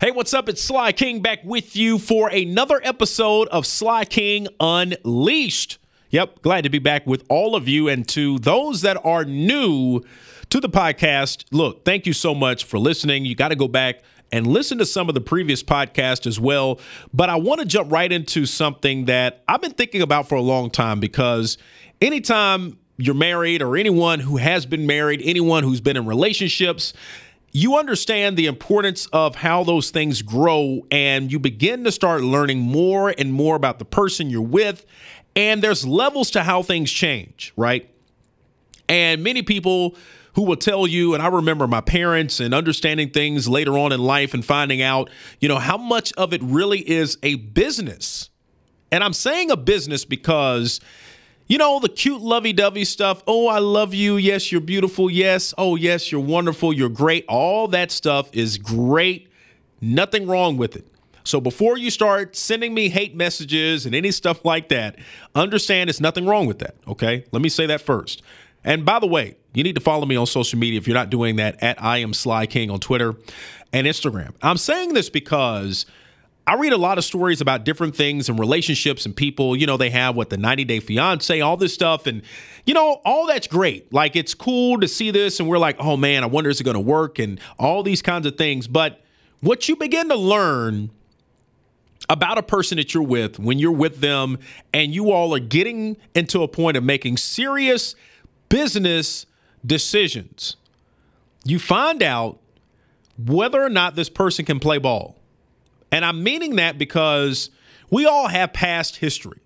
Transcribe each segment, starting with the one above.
Hey, what's up? It's Sly King back with you for another episode of Sly King Unleashed. Yep, glad to be back with all of you. And to those that are new to the podcast, look, thank you so much for listening. You got to go back and listen to some of the previous podcasts as well. But I want to jump right into something that I've been thinking about for a long time because anytime you're married or anyone who has been married, anyone who's been in relationships, you understand the importance of how those things grow and you begin to start learning more and more about the person you're with. And there's levels to how things change, right? And many people who will tell you, and I remember my parents and understanding things later on in life and finding out, you know, how much of it really is a business. And I'm saying a business because you know, the cute lovey dovey stuff. Oh, I love you. Yes, you're beautiful. Yes. Oh, yes, you're wonderful. You're great. All that stuff is great. Nothing wrong with it. So before you start sending me hate messages and any stuff like that, understand it's nothing wrong with that. Okay. Let me say that first. And by the way, you need to follow me on social media if you're not doing that at I am Sly King on Twitter and Instagram. I'm saying this because I read a lot of stories about different things and relationships and people, you know, they have what the 90 day fiance, all this stuff. And, you know, all that's great. Like, it's cool to see this. And we're like, oh man, I wonder is it going to work? And all these kinds of things. But what you begin to learn about a person that you're with when you're with them and you all are getting into a point of making serious business decisions, you find out whether or not this person can play ball. And I'm meaning that because we all have past history,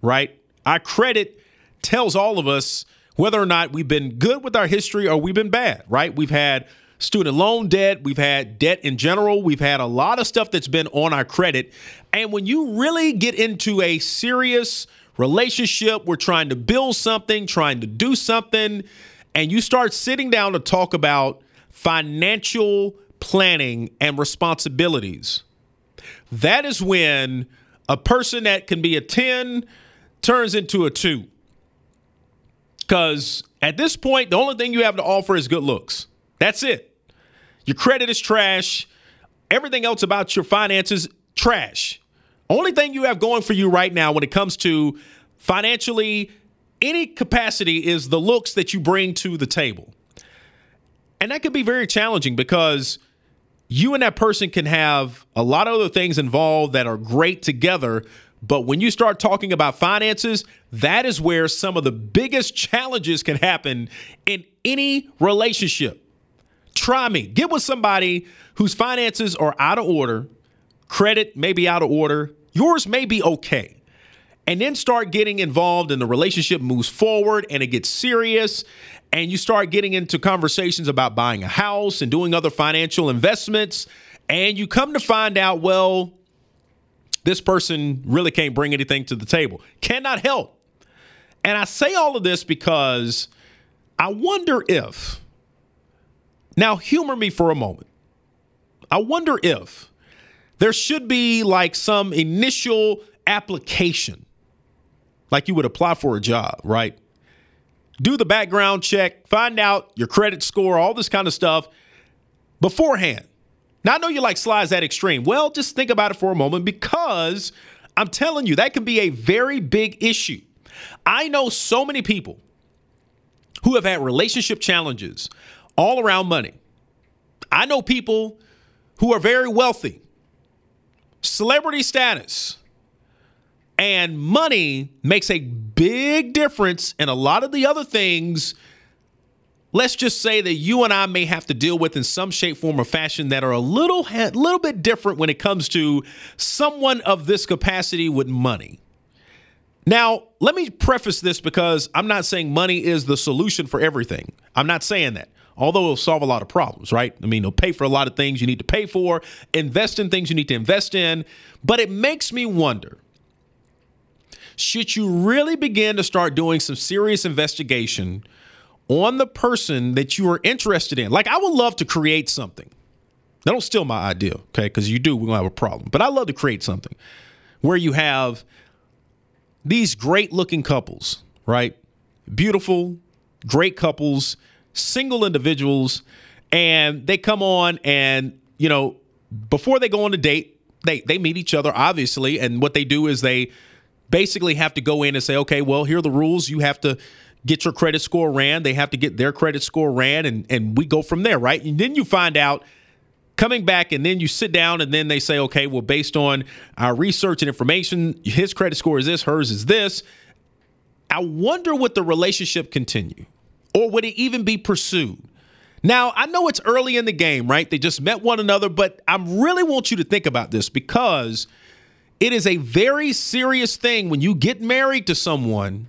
right? Our credit tells all of us whether or not we've been good with our history or we've been bad, right? We've had student loan debt, we've had debt in general, we've had a lot of stuff that's been on our credit. And when you really get into a serious relationship, we're trying to build something, trying to do something, and you start sitting down to talk about financial planning and responsibilities that is when a person that can be a 10 turns into a 2. Because at this point, the only thing you have to offer is good looks. That's it. Your credit is trash. Everything else about your finances, trash. Only thing you have going for you right now when it comes to financially, any capacity is the looks that you bring to the table. And that could be very challenging because you and that person can have a lot of other things involved that are great together. But when you start talking about finances, that is where some of the biggest challenges can happen in any relationship. Try me. Get with somebody whose finances are out of order, credit may be out of order, yours may be okay. And then start getting involved and the relationship moves forward and it gets serious and you start getting into conversations about buying a house and doing other financial investments, and you come to find out, well, this person really can't bring anything to the table, cannot help. And I say all of this because I wonder if, now humor me for a moment. I wonder if there should be like some initial application, like you would apply for a job, right? do the background check, find out your credit score, all this kind of stuff beforehand. Now, I know you like slides that extreme. Well, just think about it for a moment because I'm telling you, that can be a very big issue. I know so many people who have had relationship challenges all around money. I know people who are very wealthy, celebrity status, and money makes a big difference in a lot of the other things. Let's just say that you and I may have to deal with in some shape, form, or fashion that are a little, little bit different when it comes to someone of this capacity with money. Now, let me preface this because I'm not saying money is the solution for everything. I'm not saying that. Although it'll solve a lot of problems, right? I mean, it'll pay for a lot of things you need to pay for, invest in things you need to invest in. But it makes me wonder should you really begin to start doing some serious investigation on the person that you are interested in. Like, I would love to create something. Now, don't steal my idea, okay? Because you do, we're to have a problem. But I love to create something where you have these great looking couples, right? Beautiful, great couples, single individuals, and they come on and, you know, before they go on a date, they they meet each other obviously, and what they do is they basically have to go in and say, okay, well, here are the rules. You have to get your credit score ran. They have to get their credit score ran, and and we go from there, right? And then you find out coming back and then you sit down and then they say okay well based on our research and information his credit score is this hers is this i wonder would the relationship continue or would it even be pursued now i know it's early in the game right they just met one another but i really want you to think about this because it is a very serious thing when you get married to someone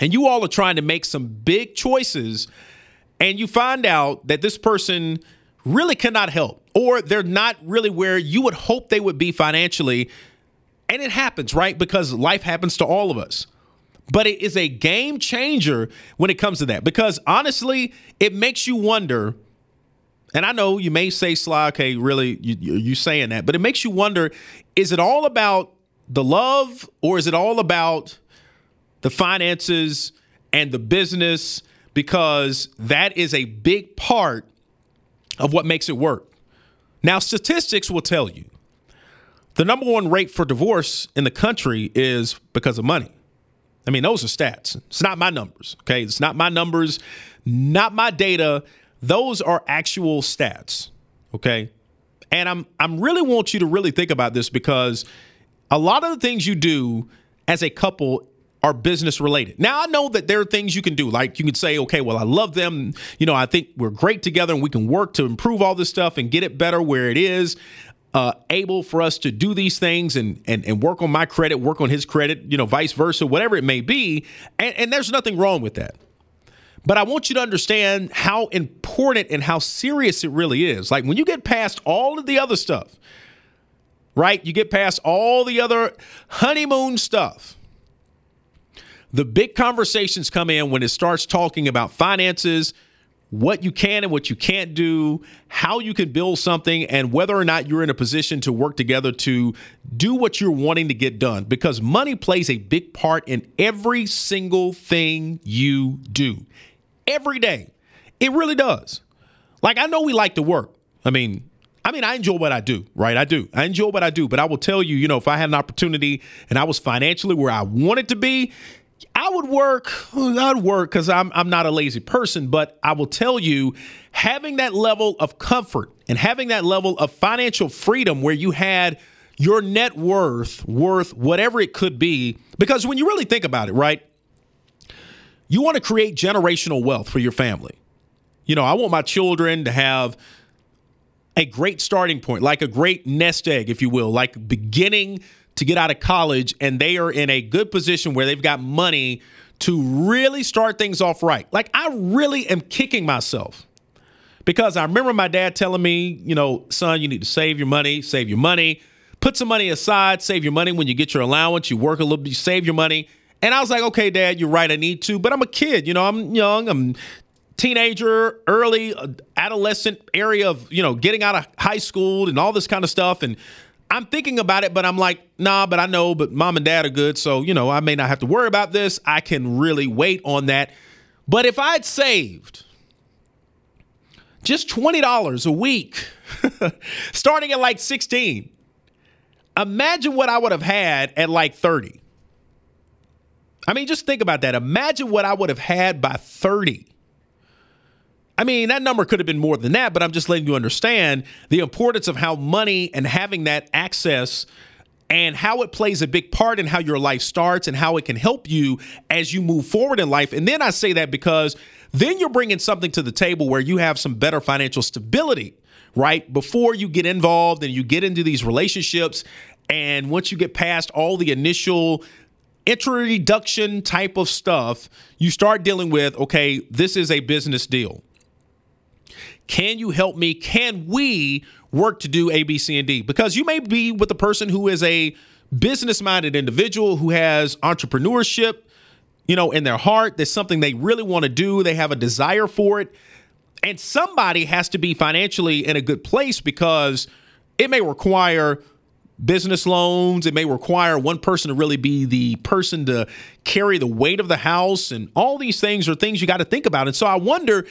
and you all are trying to make some big choices and you find out that this person really cannot help, or they're not really where you would hope they would be financially. And it happens, right? Because life happens to all of us. But it is a game changer when it comes to that. Because honestly, it makes you wonder. And I know you may say, Sly, okay, really, you, you saying that, but it makes you wonder is it all about the love or is it all about the finances and the business? Because that is a big part of what makes it work. Now, statistics will tell you the number one rate for divorce in the country is because of money. I mean, those are stats. It's not my numbers, okay? It's not my numbers, not my data. Those are actual stats, okay? And I'm I'm really want you to really think about this because a lot of the things you do as a couple are business related. Now, I know that there are things you can do. Like you can say, okay, well, I love them. You know, I think we're great together and we can work to improve all this stuff and get it better where it is. Uh, able for us to do these things and, and and work on my credit, work on his credit, you know, vice versa, whatever it may be. And, and there's nothing wrong with that. But I want you to understand how important and how serious it really is. Like when you get past all of the other stuff, right? You get past all the other honeymoon stuff the big conversations come in when it starts talking about finances, what you can and what you can't do, how you can build something, and whether or not you're in a position to work together to do what you're wanting to get done. Because money plays a big part in every single thing you do, every day. It really does. Like, I know we like to work. I mean, I mean, I enjoy what I do, right? I do. I enjoy what I do, but I will tell you, you know, if I had an opportunity and I was financially where I wanted to be, I would work. I'd work because I'm I'm not a lazy person, but I will tell you, having that level of comfort and having that level of financial freedom where you had your net worth worth whatever it could be, because when you really think about it, right, you want to create generational wealth for your family. You know, I want my children to have a great starting point, like a great nest egg, if you will, like beginning to get out of college and they are in a good position where they've got money to really start things off right. Like I really am kicking myself because I remember my dad telling me, you know, son, you need to save your money, save your money, put some money aside, save your money when you get your allowance, you work a little bit, you save your money. And I was like, okay, dad, you're right, I need to, but I'm a kid, you know, I'm young, I'm teenager, early uh, adolescent area of, you know, getting out of high school and all this kind of stuff and I'm thinking about it, but I'm like, nah, but I know, but mom and dad are good. So, you know, I may not have to worry about this. I can really wait on that. But if I'd saved just $20 a week, starting at like 16, imagine what I would have had at like 30. I mean, just think about that. Imagine what I would have had by 30. I mean, that number could have been more than that, but I'm just letting you understand the importance of how money and having that access and how it plays a big part in how your life starts and how it can help you as you move forward in life. And then I say that because then you're bringing something to the table where you have some better financial stability, right? Before you get involved and you get into these relationships. And once you get past all the initial introduction type of stuff, you start dealing with okay, this is a business deal. Can you help me? Can we work to do A, B, C, and D? Because you may be with a person who is a business minded individual who has entrepreneurship, you know, in their heart. There's something they really want to do, they have a desire for it. And somebody has to be financially in a good place because it may require business loans. It may require one person to really be the person to carry the weight of the house. And all these things are things you got to think about. And so I wonder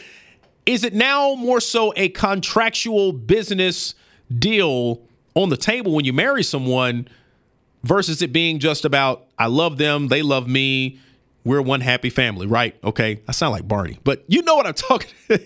is it now more so a contractual business deal on the table when you marry someone versus it being just about I love them, they love me, we're one happy family, right? Okay, I sound like Barney, but you know what I'm talking.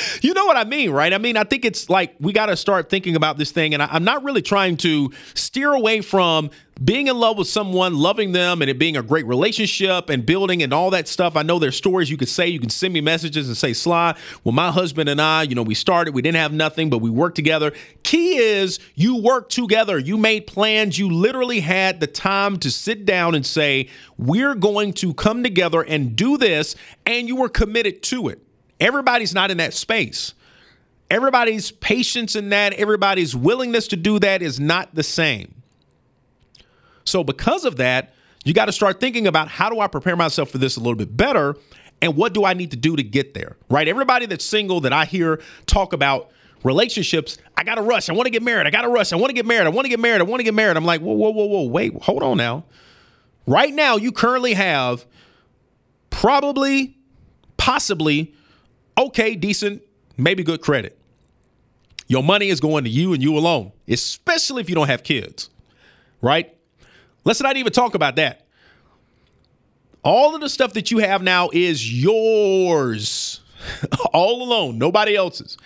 you know what I mean, right? I mean, I think it's like we got to start thinking about this thing, and I, am not really trying to steer away from being in love with someone, loving them, and it being a great relationship and building and all that stuff. I know there's stories you could say. You can send me messages and say, Sly, well, my husband and I, you know, we started, we didn't have nothing, but we worked together. Key is you worked together. You made plans. You literally had the time to sit down and say, we're going to come together and do this, and you were committed to it. Everybody's not in that space. Everybody's patience in that, everybody's willingness to do that is not the same. So, because of that, you got to start thinking about how do I prepare myself for this a little bit better and what do I need to do to get there, right? Everybody that's single that I hear talk about relationships, I got to rush. I want to get married. I got to rush. I want to get married. I want to get married. I want to get married. I'm like, whoa, whoa, whoa, whoa, wait, hold on now. Right now, you currently have probably, possibly, okay, decent, maybe good credit. Your money is going to you and you alone, especially if you don't have kids, right? Let's not even talk about that. All of the stuff that you have now is yours, all alone, nobody else's.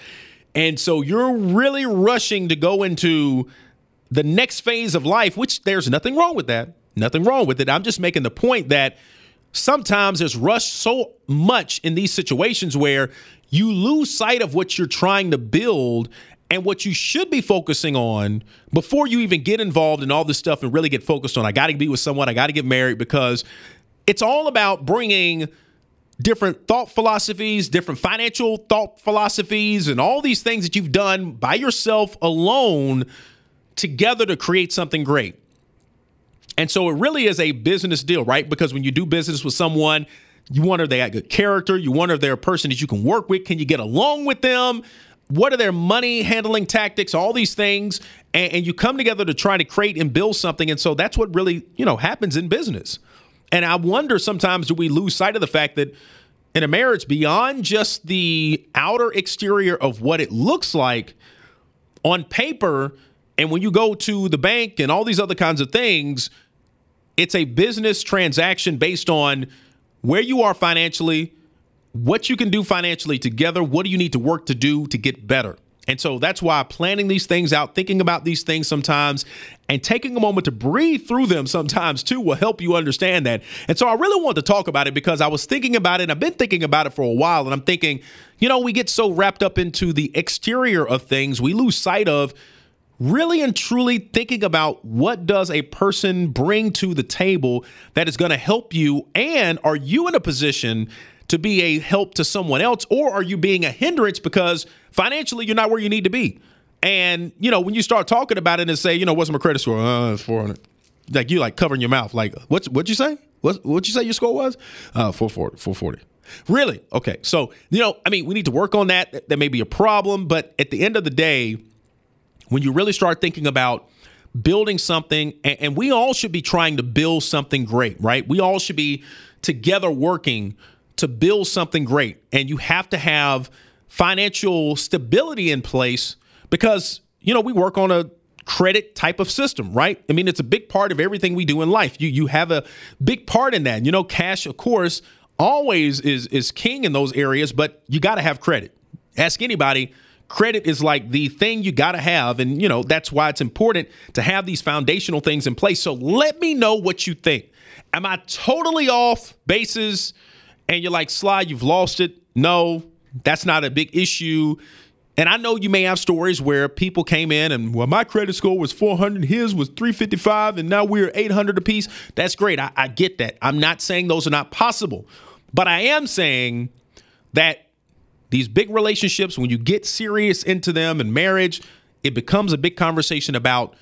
And so you're really rushing to go into the next phase of life, which there's nothing wrong with that. Nothing wrong with it. I'm just making the point that sometimes there's rush so much in these situations where you lose sight of what you're trying to build and what you should be focusing on before you even get involved in all this stuff and really get focused on, I got to be with someone, I got to get married, because it's all about bringing different thought philosophies, different financial thought philosophies, and all these things that you've done by yourself alone together to create something great. And so it really is a business deal, right? Because when you do business with someone, you wonder if they got good character. You wonder if they're a person that you can work with. Can you get along with them? what are their money handling tactics all these things and, and, you come together to try to create and build something and so that's what really you know happens in business and i wonder sometimes do we lose sight of the fact that in a marriage beyond just the outer exterior of what it looks like on paper and when you go to the bank and all these other kinds of things it's a business transaction based on where you are financially what you can do financially together. What do you need to work to do to get better? And so that's why planning these things out, thinking about these things sometimes, and taking a moment to breathe through them sometimes too will help you understand that. And so I really want to talk about it because I was thinking about it and I've been thinking about it for a while. And I'm thinking, you know, we get so wrapped up into the exterior of things, we lose sight of really and truly thinking about what does a person bring to the table that is going to help you and are you in a position to be a help to someone else, or are you being a hindrance because financially you're not where you need to be? And you know, when you start talking about it and say, you know, what's my credit score? Uh, it's 400. Like you like covering your mouth. Like what's what'd you say? What what'd you say your score was? Uh, 440. 440. Really? Okay. So you know, I mean, we need to work on that. That may be a problem, but at the end of the day, when you really start thinking about building something, and, we all should be trying to build something great, right? We all should be together working to build something great. And you have to have financial stability in place because, you know, we work on a credit type of system, right? I mean, it's a big part of everything we do in life. You you have a big part in that. You know, cash, of course, always is is king in those areas, but you got to have credit. Ask anybody, credit is like the thing you got to have and you know, that's why it's important to have these foundational things in place. So let me know what you think. Am I totally off bases? and you're like, Sly, you've lost it. No, that's not a big issue. And I know you may have stories where people came in and, well, my credit score was 400, his was 355, and now we're 800 apiece. That's great. I, I get that. I'm not saying those are not possible. But I am saying that these big relationships, when you get serious into them and marriage, it becomes a big conversation about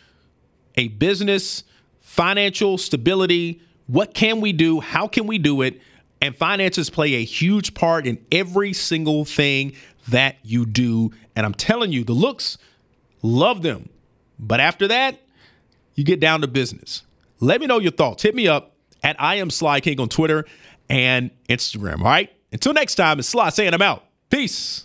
a business, financial stability. What can we do? How can we do it? And finances play a huge part in every single thing that you do. And I'm telling you, the looks, love them. But after that, you get down to business. Let me know your thoughts. Hit me up at I am Sly King on Twitter and Instagram. All right. Until next time, it's Sly saying I'm out. Peace.